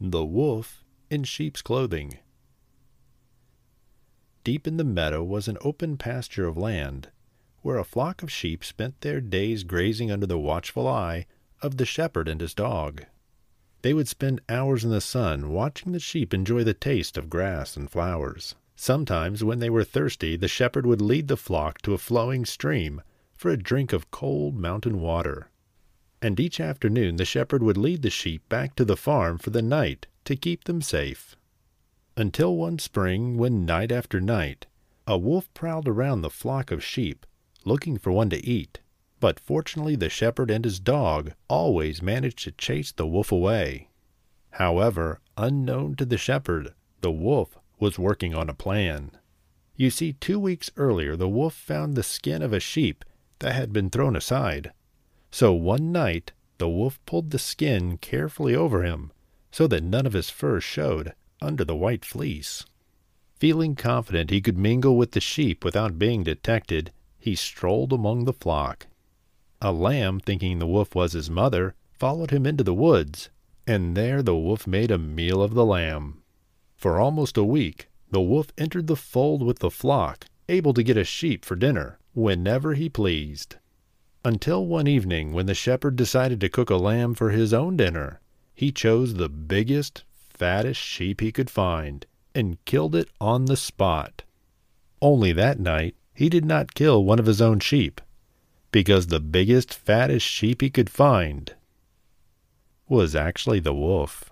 The Wolf in Sheep's Clothing. Deep in the meadow was an open pasture of land, where a flock of sheep spent their days grazing under the watchful eye of the shepherd and his dog. They would spend hours in the sun watching the sheep enjoy the taste of grass and flowers. Sometimes, when they were thirsty, the shepherd would lead the flock to a flowing stream for a drink of cold mountain water. And each afternoon the shepherd would lead the sheep back to the farm for the night to keep them safe. Until one spring, when night after night, a wolf prowled around the flock of sheep, looking for one to eat. But fortunately, the shepherd and his dog always managed to chase the wolf away. However, unknown to the shepherd, the wolf was working on a plan. You see, two weeks earlier, the wolf found the skin of a sheep that had been thrown aside. So one night, the wolf pulled the skin carefully over him so that none of his fur showed under the white fleece. Feeling confident he could mingle with the sheep without being detected, he strolled among the flock. A lamb, thinking the wolf was his mother, followed him into the woods, and there the wolf made a meal of the lamb. For almost a week, the wolf entered the fold with the flock, able to get a sheep for dinner whenever he pleased. Until one evening, when the shepherd decided to cook a lamb for his own dinner, he chose the biggest, fattest sheep he could find and killed it on the spot. Only that night he did not kill one of his own sheep, because the biggest, fattest sheep he could find was actually the wolf.